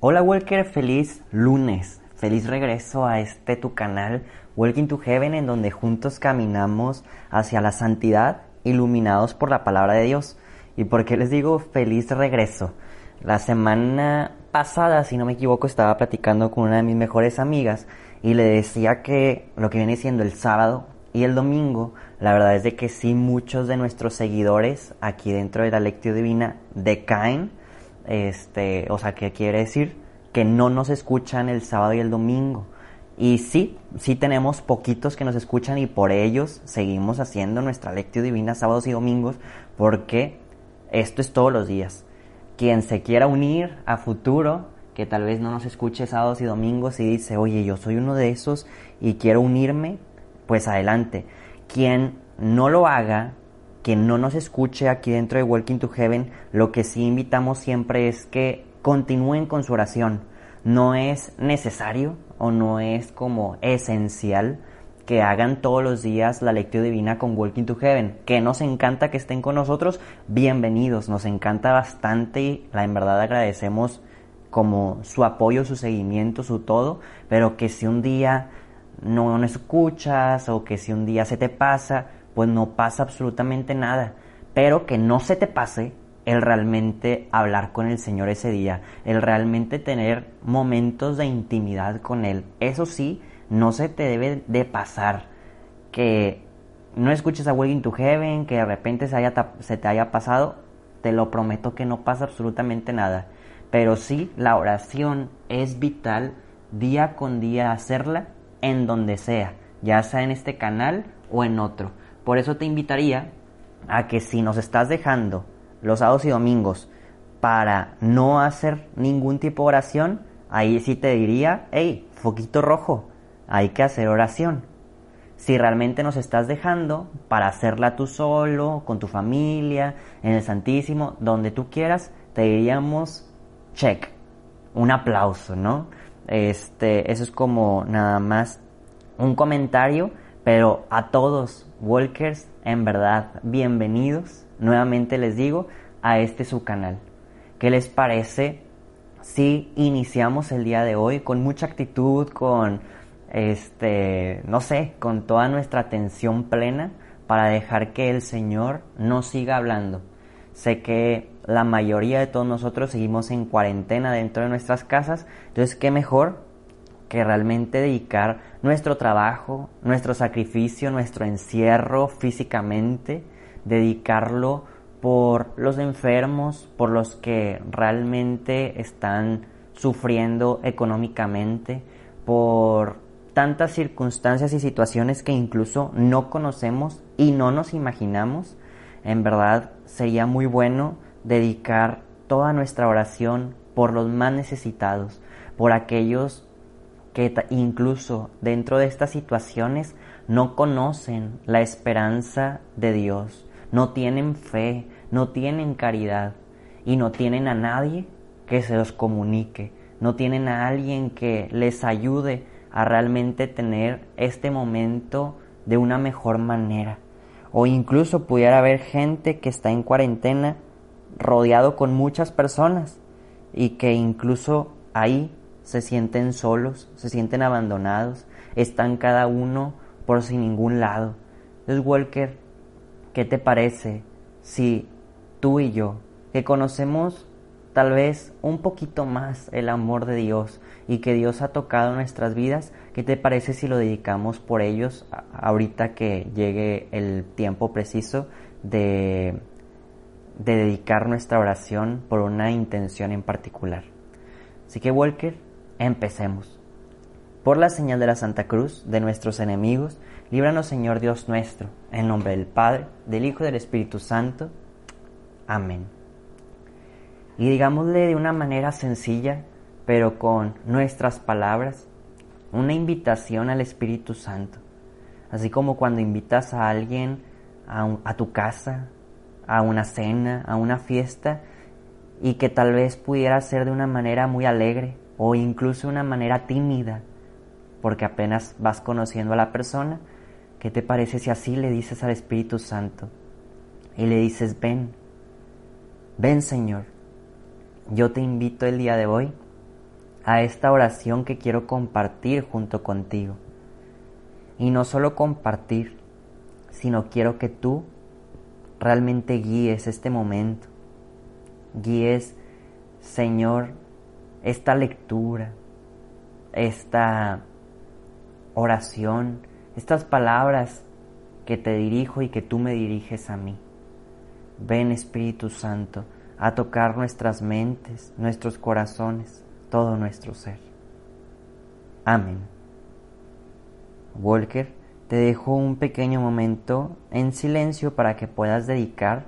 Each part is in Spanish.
Hola Walker, feliz lunes. Feliz regreso a este tu canal Walking to Heaven en donde juntos caminamos hacia la santidad iluminados por la palabra de Dios. ¿Y por qué les digo feliz regreso? La semana pasada, si no me equivoco, estaba platicando con una de mis mejores amigas y le decía que lo que viene siendo el sábado y el domingo, la verdad es de que sí muchos de nuestros seguidores aquí dentro de la lectio divina decaen este, o sea, ¿qué quiere decir? Que no nos escuchan el sábado y el domingo. Y sí, sí tenemos poquitos que nos escuchan y por ellos seguimos haciendo nuestra lectio divina sábados y domingos porque esto es todos los días. Quien se quiera unir a futuro, que tal vez no nos escuche sábados y domingos y dice, oye, yo soy uno de esos y quiero unirme, pues adelante. Quien no lo haga, que no nos escuche aquí dentro de Walking to Heaven, lo que sí invitamos siempre es que continúen con su oración. No es necesario o no es como esencial que hagan todos los días la lectura divina con Walking to Heaven. Que nos encanta que estén con nosotros, bienvenidos, nos encanta bastante y la en verdad agradecemos como su apoyo, su seguimiento, su todo, pero que si un día no nos escuchas o que si un día se te pasa, pues no pasa absolutamente nada. Pero que no se te pase el realmente hablar con el Señor ese día, el realmente tener momentos de intimidad con Él. Eso sí, no se te debe de pasar que no escuches a Wedding to Heaven, que de repente se, haya, se te haya pasado, te lo prometo que no pasa absolutamente nada. Pero sí, la oración es vital día con día hacerla en donde sea, ya sea en este canal o en otro. Por eso te invitaría a que si nos estás dejando los sábados y domingos para no hacer ningún tipo de oración, ahí sí te diría, hey, foquito rojo, hay que hacer oración. Si realmente nos estás dejando para hacerla tú solo, con tu familia, en el Santísimo, donde tú quieras, te diríamos check, un aplauso, ¿no? Este, eso es como nada más un comentario pero a todos, Walkers, en verdad, bienvenidos, nuevamente les digo, a este su canal. ¿Qué les parece si iniciamos el día de hoy con mucha actitud, con, este, no sé, con toda nuestra atención plena para dejar que el Señor nos siga hablando? Sé que la mayoría de todos nosotros seguimos en cuarentena dentro de nuestras casas, entonces qué mejor que realmente dedicar nuestro trabajo, nuestro sacrificio, nuestro encierro físicamente, dedicarlo por los enfermos, por los que realmente están sufriendo económicamente, por tantas circunstancias y situaciones que incluso no conocemos y no nos imaginamos, en verdad sería muy bueno dedicar toda nuestra oración por los más necesitados, por aquellos que incluso dentro de estas situaciones no conocen la esperanza de Dios, no tienen fe, no tienen caridad. Y no tienen a nadie que se los comunique, no tienen a alguien que les ayude a realmente tener este momento de una mejor manera. O incluso pudiera haber gente que está en cuarentena rodeado con muchas personas y que incluso ahí se sienten solos, se sienten abandonados, están cada uno por sin ningún lado. Entonces, Walker, ¿qué te parece si tú y yo, que conocemos tal vez un poquito más el amor de Dios y que Dios ha tocado nuestras vidas, ¿qué te parece si lo dedicamos por ellos ahorita que llegue el tiempo preciso de, de dedicar nuestra oración por una intención en particular? Así que Walker, Empecemos. Por la señal de la Santa Cruz de nuestros enemigos, líbranos Señor Dios nuestro, en nombre del Padre, del Hijo y del Espíritu Santo. Amén. Y digámosle de una manera sencilla, pero con nuestras palabras, una invitación al Espíritu Santo. Así como cuando invitas a alguien a, tu casa, a una cena, a una fiesta, y que tal vez pudiera ser de una manera muy alegre o incluso una manera tímida, porque apenas vas conociendo a la persona, ¿qué te parece si así le dices al Espíritu Santo? Y le dices, ven, ven Señor, yo te invito el día de hoy a esta oración que quiero compartir junto contigo. Y no solo compartir, sino quiero que tú realmente guíes este momento. Guíes, Señor, esta lectura, esta oración, estas palabras que te dirijo y que tú me diriges a mí. Ven Espíritu Santo a tocar nuestras mentes, nuestros corazones, todo nuestro ser. Amén. Walker, te dejo un pequeño momento en silencio para que puedas dedicar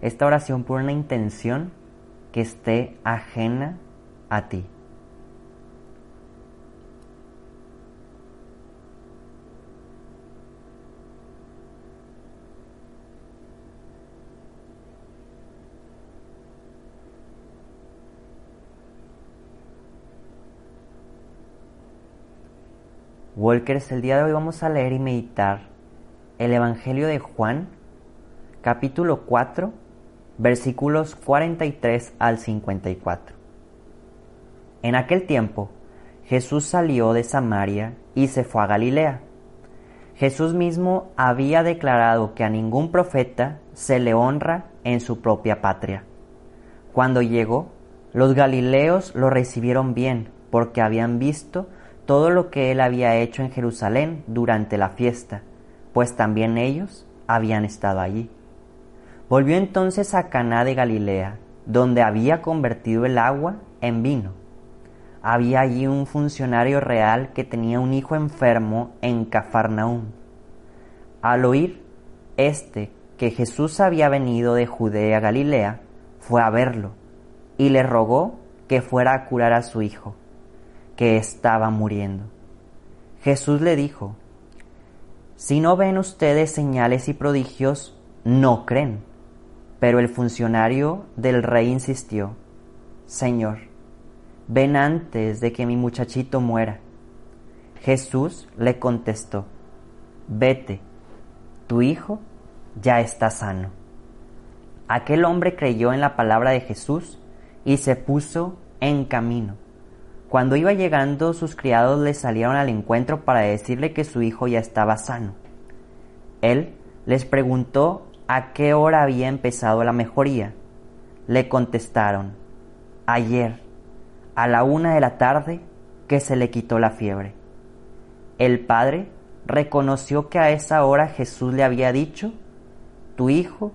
esta oración por una intención que esté ajena a ti. Walkers, el día de hoy vamos a leer y meditar el Evangelio de Juan, capítulo 4, versículos 43 al 54. En aquel tiempo, Jesús salió de Samaria y se fue a Galilea. Jesús mismo había declarado que a ningún profeta se le honra en su propia patria. Cuando llegó, los galileos lo recibieron bien porque habían visto todo lo que él había hecho en Jerusalén durante la fiesta, pues también ellos habían estado allí. Volvió entonces a Caná de Galilea, donde había convertido el agua en vino. Había allí un funcionario real que tenía un hijo enfermo en Cafarnaúm. Al oír este que Jesús había venido de Judea a Galilea, fue a verlo y le rogó que fuera a curar a su hijo que estaba muriendo. Jesús le dijo, Si no ven ustedes señales y prodigios, no creen. Pero el funcionario del rey insistió, Señor, ven antes de que mi muchachito muera. Jesús le contestó, Vete, tu hijo ya está sano. Aquel hombre creyó en la palabra de Jesús y se puso en camino. Cuando iba llegando, sus criados le salieron al encuentro para decirle que su hijo ya estaba sano. Él les preguntó a qué hora había empezado la mejoría. Le contestaron, ayer, a la una de la tarde, que se le quitó la fiebre. El padre reconoció que a esa hora Jesús le había dicho, tu hijo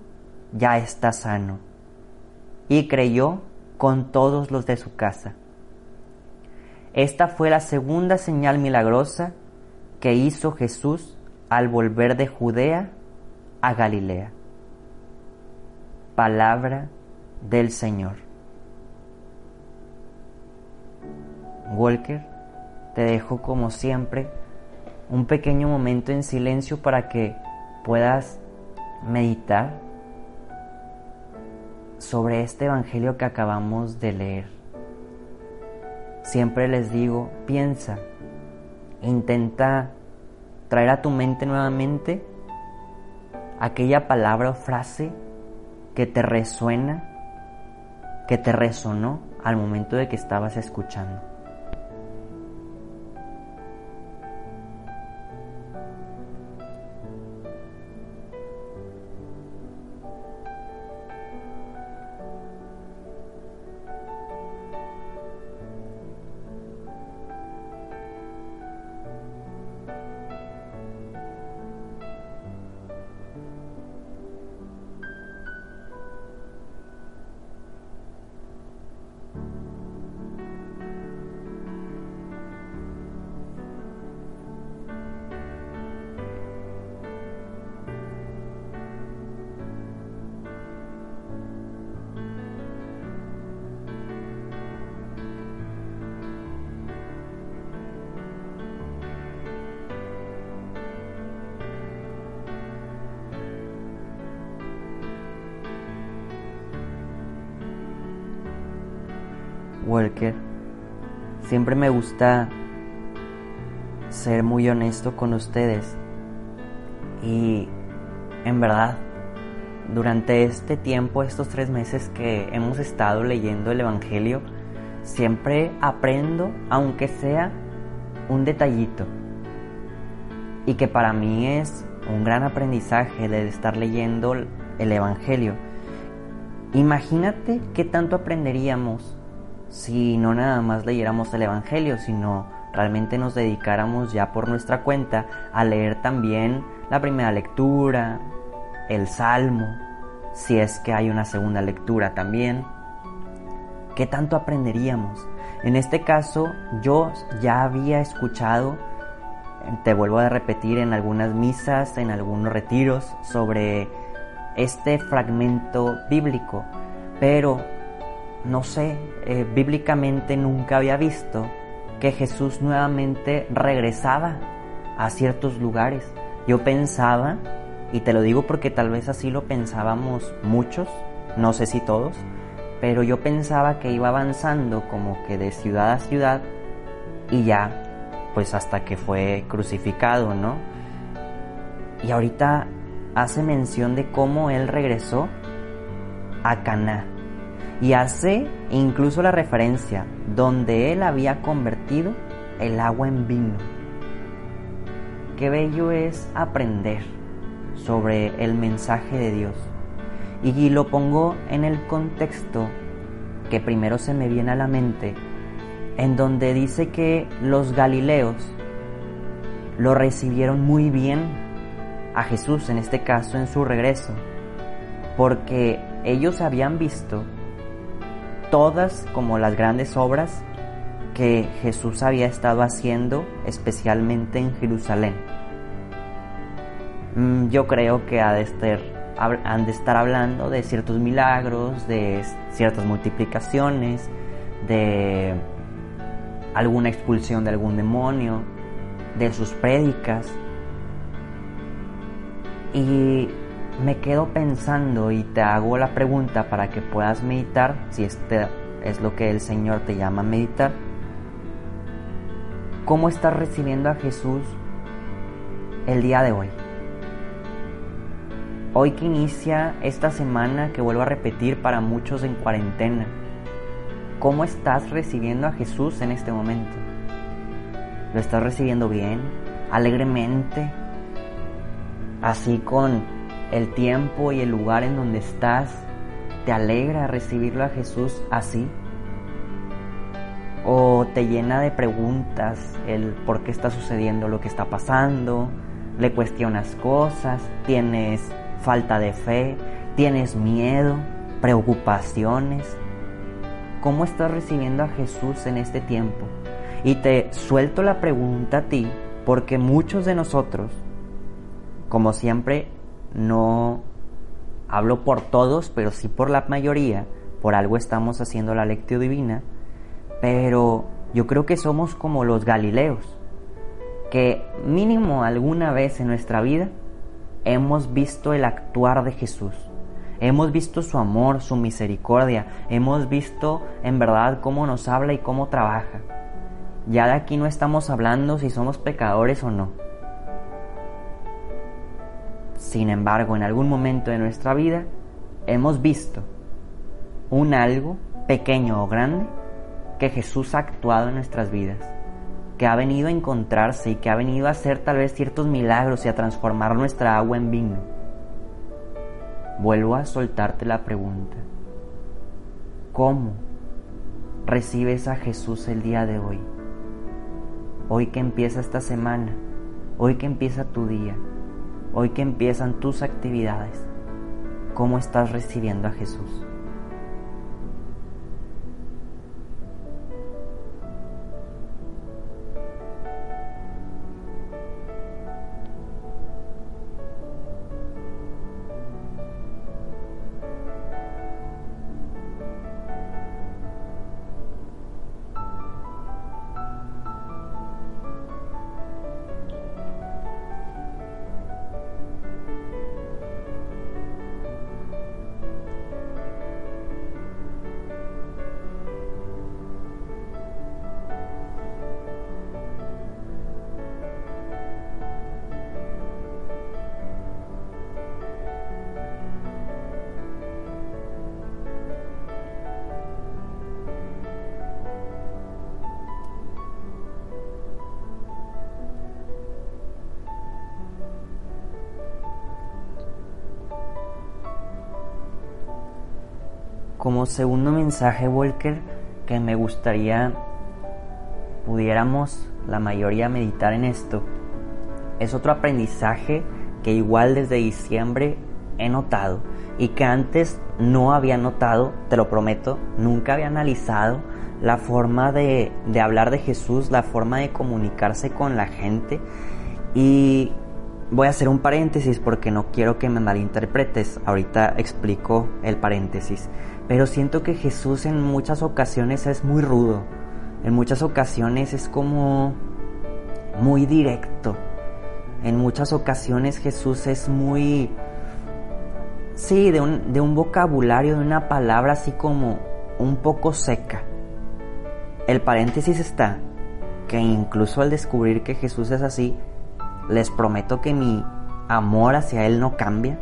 ya está sano, y creyó con todos los de su casa. Esta fue la segunda señal milagrosa que hizo Jesús al volver de Judea a Galilea. Palabra del Señor. Walker, te dejo como siempre un pequeño momento en silencio para que puedas meditar sobre este Evangelio que acabamos de leer. Siempre les digo, piensa, intenta traer a tu mente nuevamente aquella palabra o frase que te resuena, que te resonó al momento de que estabas escuchando. Siempre me gusta ser muy honesto con ustedes y en verdad, durante este tiempo, estos tres meses que hemos estado leyendo el Evangelio, siempre aprendo, aunque sea un detallito. Y que para mí es un gran aprendizaje de estar leyendo el Evangelio. Imagínate qué tanto aprenderíamos si no nada más leyéramos el Evangelio, sino realmente nos dedicáramos ya por nuestra cuenta a leer también la primera lectura, el Salmo, si es que hay una segunda lectura también. ¿Qué tanto aprenderíamos? En este caso, yo ya había escuchado, te vuelvo a repetir, en algunas misas, en algunos retiros, sobre este fragmento bíblico, pero no sé, eh, bíblicamente nunca había visto que Jesús nuevamente regresaba a ciertos lugares. Yo pensaba, y te lo digo porque tal vez así lo pensábamos muchos, no sé si todos, pero yo pensaba que iba avanzando como que de ciudad a ciudad y ya, pues hasta que fue crucificado, ¿no? Y ahorita hace mención de cómo él regresó a Caná y hace incluso la referencia donde él había convertido el agua en vino. Qué bello es aprender sobre el mensaje de Dios. Y lo pongo en el contexto que primero se me viene a la mente, en donde dice que los galileos lo recibieron muy bien a Jesús, en este caso en su regreso, porque ellos habían visto todas como las grandes obras que Jesús había estado haciendo, especialmente en Jerusalén. Mm, yo creo que ha de estar, han de estar hablando de ciertos milagros, de ciertas multiplicaciones, de alguna expulsión de algún demonio, de sus prédicas. Y me quedo pensando y te hago la pregunta para que puedas meditar, si este es lo que el Señor te llama meditar. ¿Cómo estás recibiendo a Jesús el día de hoy? Hoy que inicia esta semana que vuelvo a repetir para muchos en cuarentena. ¿Cómo estás recibiendo a Jesús en este momento? ¿Lo estás recibiendo bien? ¿Alegremente? Así con el tiempo y el lugar en donde estás, ¿te alegra recibirlo a Jesús así? ¿O te llena de preguntas el por qué está sucediendo lo que está pasando? ¿Le cuestionas cosas? ¿Tienes falta de fe? ¿Tienes miedo? ¿Preocupaciones? ¿Cómo estás recibiendo a Jesús en este tiempo? Y te suelto la pregunta a ti porque muchos de nosotros, como siempre, no hablo por todos, pero sí por la mayoría, por algo estamos haciendo la lectio divina, pero yo creo que somos como los galileos, que mínimo alguna vez en nuestra vida hemos visto el actuar de Jesús. Hemos visto su amor, su misericordia, hemos visto en verdad cómo nos habla y cómo trabaja. Ya de aquí no estamos hablando si somos pecadores o no sin embargo, en algún momento de nuestra vida hemos visto un algo, pequeño o grande, que Jesús ha actuado en nuestras vidas, que ha venido a encontrarse y que ha venido a hacer tal vez ciertos milagros y a transformar nuestra agua en vino. Vuelvo a soltarte la pregunta. ¿Cómo recibes a Jesús el día de hoy? Hoy que empieza esta semana, hoy que empieza tu día hoy que empiezan tus actividades, ¿cómo estás recibiendo a Jesús? Como segundo mensaje, Walker, que me gustaría pudiéramos la mayoría meditar en esto, es otro aprendizaje que igual desde diciembre he notado y que antes no había notado, te lo prometo, nunca había analizado la forma de, de hablar de Jesús, la forma de comunicarse con la gente. Y voy a hacer un paréntesis porque no quiero que me malinterpretes, ahorita explico el paréntesis, pero siento que Jesús en muchas ocasiones es muy rudo, en muchas ocasiones es como muy directo, en muchas ocasiones Jesús es muy, sí, de un, de un vocabulario, de una palabra así como un poco seca. El paréntesis está que incluso al descubrir que Jesús es así, les prometo que mi amor hacia Él no cambia,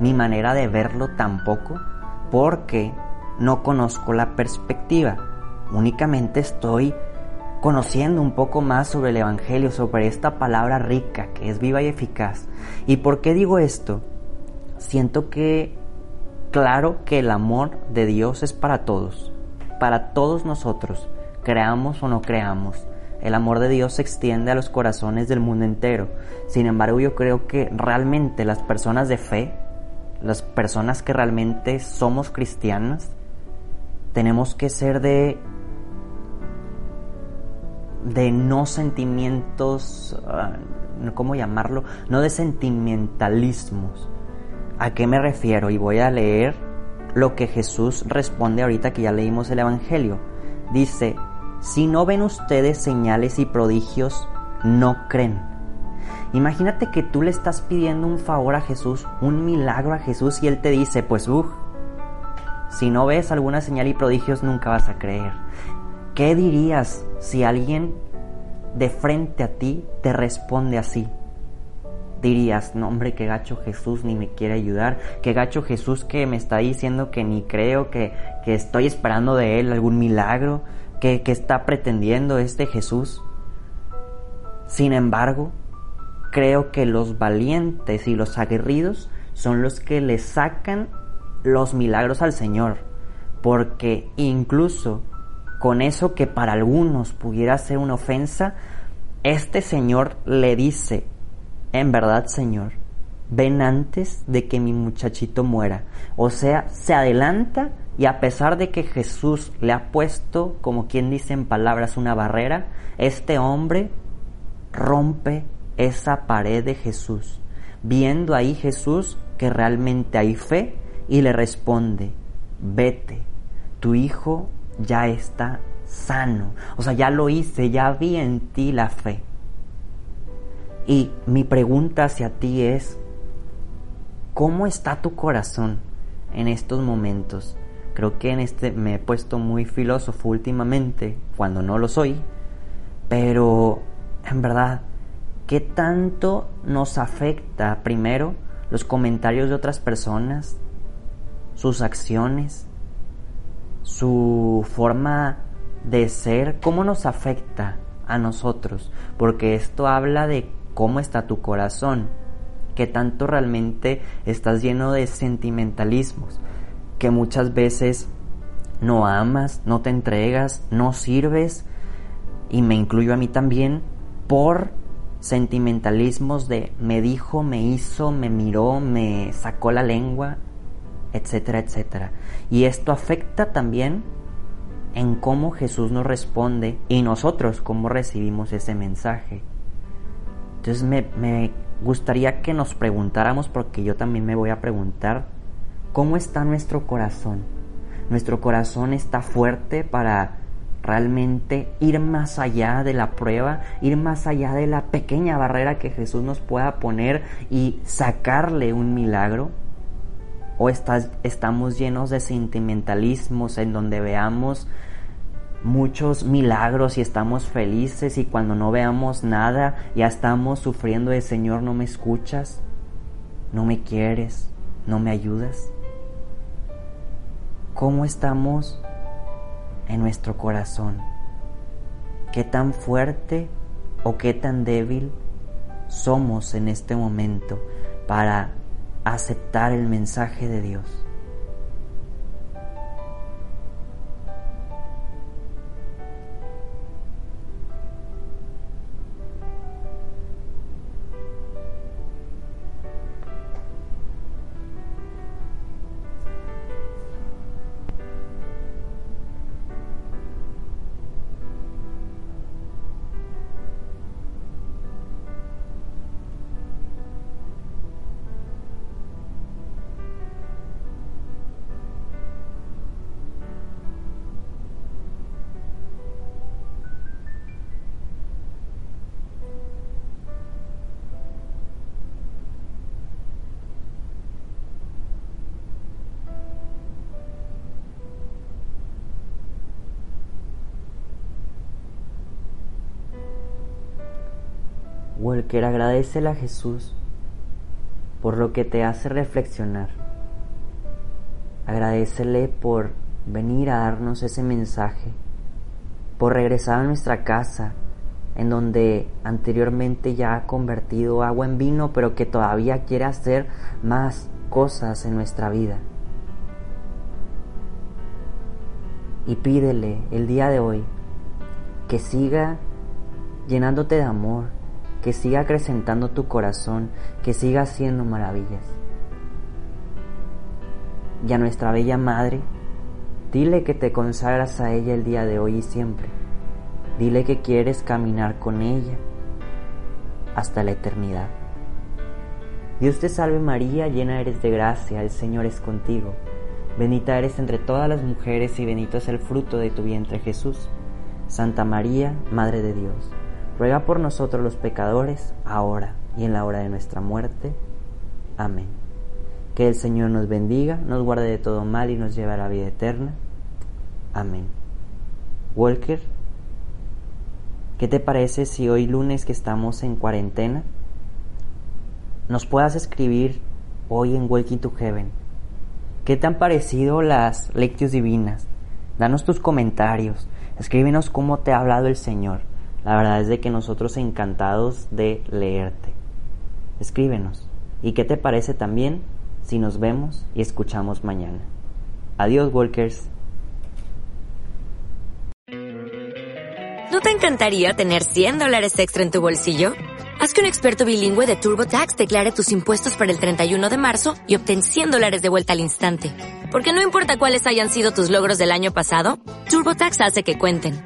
mi manera de verlo tampoco, porque no conozco la perspectiva. Únicamente estoy conociendo un poco más sobre el Evangelio, sobre esta palabra rica que es viva y eficaz. ¿Y por qué digo esto? Siento que, claro que el amor de Dios es para todos, para todos nosotros, creamos o no creamos. El amor de Dios se extiende a los corazones del mundo entero. Sin embargo, yo creo que realmente las personas de fe, las personas que realmente somos cristianas, tenemos que ser de de no sentimientos, ah, ¿cómo llamarlo? No de sentimentalismos. ¿A qué me refiero? Y voy a leer lo que Jesús responde ahorita que ya leímos el Evangelio. Dice, si no ven ustedes señales y prodigios, no creen. Imagínate que tú le estás pidiendo un favor a Jesús, un milagro a Jesús y Él te dice, pues, uh, si no ves alguna señal y prodigios nunca vas a creer. ¿Qué dirías si alguien de frente a ti te responde así? Dirías, no hombre, qué gacho Jesús ni me quiere ayudar, qué gacho Jesús que me está diciendo que ni creo, que, que estoy esperando de él algún milagro, que, está pretendiendo este Jesús. Sin embargo, creo que los valientes y los aguerridos son los que le sacan los milagros al Señor, porque incluso con eso que para algunos pudiera ser una ofensa, este Señor le dice, en verdad Señor, ven antes de que mi muchachito muera. O sea, se adelanta y a pesar de que Jesús le ha puesto, como quien dice en palabras, una barrera, este hombre rompe esa pared de Jesús, viendo ahí Jesús que realmente hay fe y le responde, vete, tu hijo ya está sano. O sea, ya lo hice, ya vi en ti la fe. Y mi pregunta hacia ti es, ¿cómo está tu corazón en estos momentos? Creo que en este me he puesto muy filósofo últimamente, cuando no lo soy, pero en verdad, ¿qué tanto nos afecta primero los comentarios de otras personas, sus acciones, su forma de ser, cómo nos afecta a nosotros, porque esto habla de cómo está tu corazón, que tanto realmente estás lleno de sentimentalismos, que muchas veces no amas, no te entregas, no sirves, y me incluyo a mí también, por sentimentalismos de me dijo, me hizo, me miró, me sacó la lengua, etcétera, etcétera. Y esto afecta también en cómo Jesús nos responde y nosotros cómo recibimos ese mensaje. Entonces me, me gustaría que nos preguntáramos, porque yo también me voy a preguntar, ¿cómo está nuestro corazón? ¿Nuestro corazón está fuerte para realmente ir más allá de la prueba, ir más allá de la pequeña barrera que Jesús nos pueda poner y sacarle un milagro? o estamos llenos de sentimentalismos en donde veamos muchos milagros y estamos felices y cuando no veamos nada ya estamos sufriendo de Señor no me escuchas, no me quieres, no me ayudas. ¿Cómo estamos en nuestro corazón? ¿Qué tan fuerte o qué tan débil somos en este momento para aceptar el mensaje de Dios. Walker, agradecele a Jesús por lo que te hace reflexionar. Agradecele por venir a darnos ese mensaje, por regresar a nuestra casa, en donde anteriormente ya ha convertido agua en vino, pero que todavía quiere hacer más cosas en nuestra vida. Y pídele el día de hoy que siga llenándote de amor, que siga acrecentando tu corazón, que siga haciendo maravillas. Y a nuestra bella madre, dile que te consagras a ella el día de hoy y siempre. Dile que quieres caminar con ella hasta la eternidad. Dios te salve María, llena eres de gracia, el Señor es contigo. Bendita eres entre todas las mujeres y bendito es el fruto de tu vientre Jesús. Santa María, Madre de Dios, ruega por nosotros los pecadores, ahora y en la hora de nuestra muerte. Amén. Que el Señor nos bendiga, nos guarde de todo mal y nos lleve a la vida eterna. Amén. Walker, ¿qué te parece si hoy lunes que estamos en cuarentena nos puedas escribir hoy en Walking to Heaven? ¿Qué te han parecido las lecturas divinas? Danos tus comentarios Escríbenos cómo te ha hablado el Señor. La verdad es de que nosotros encantados de leerte. Escríbenos. ¿Y qué te parece también si nos vemos y escuchamos mañana? Adiós, Walkers. ¿No te encantaría tener 100 dólares extra en tu bolsillo? Haz que un experto bilingüe de TurboTax declare tus impuestos para el 31 de marzo y obtén 100 dólares de vuelta al instante. Porque no importa cuáles hayan sido tus logros del año pasado, TurboTax hace que cuenten.